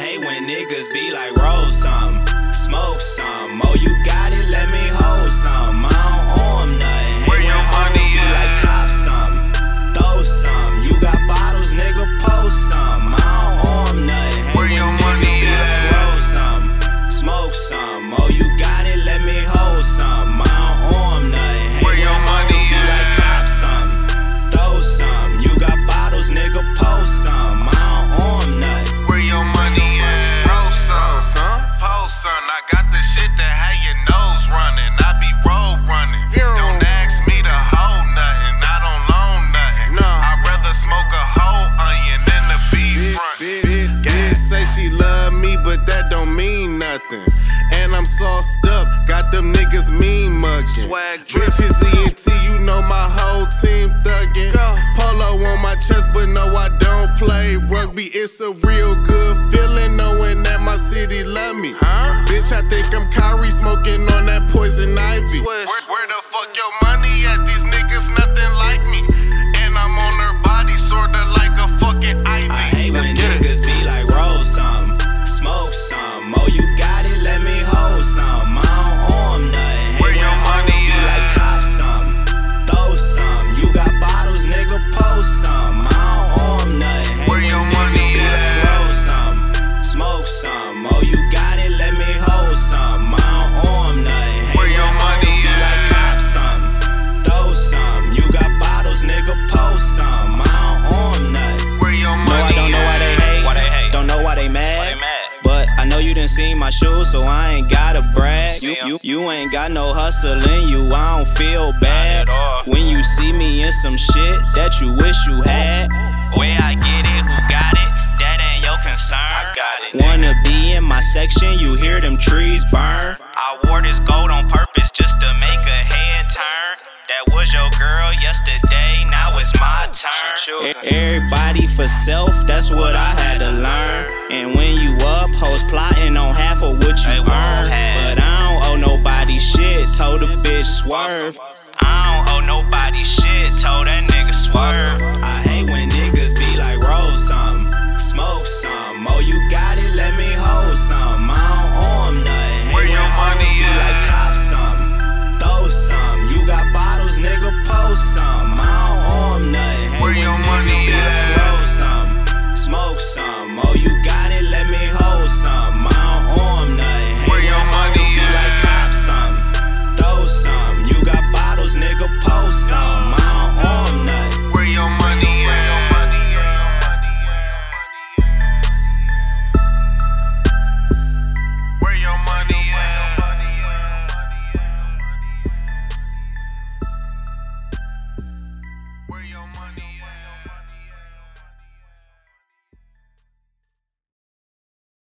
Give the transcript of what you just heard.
hate when niggas be like, roll some, smoke some. Oh, you got it, let me hold some. Sauced up, got them niggas mean mugging. Swag drip. Bitches ENT, you know my whole team thuggin'. Polo on my chest, but no, I don't play rugby. It's a real good feeling knowing that my city love me. Bitch, I think I'm Kyrie smoking on that poison ivy. I know you didn't see my shoes, so I ain't gotta brag. See You, 'em. you, you ain't got no hustle in you, I don't feel bad. When you see me in some shit that you wish you had. Where I get it, who got it, that ain't your concern. I got it. Wanna be in my section, you hear them trees burn. I wore this gold on purpose just to make a head turn. That was your girl yesterday, now it's my turn. Everybody for self, that's what I had to learn. And when you up, hoes plotting on half of what you earn. But I don't owe nobody shit, told a bitch swerve. I don't owe nobody shit, your money.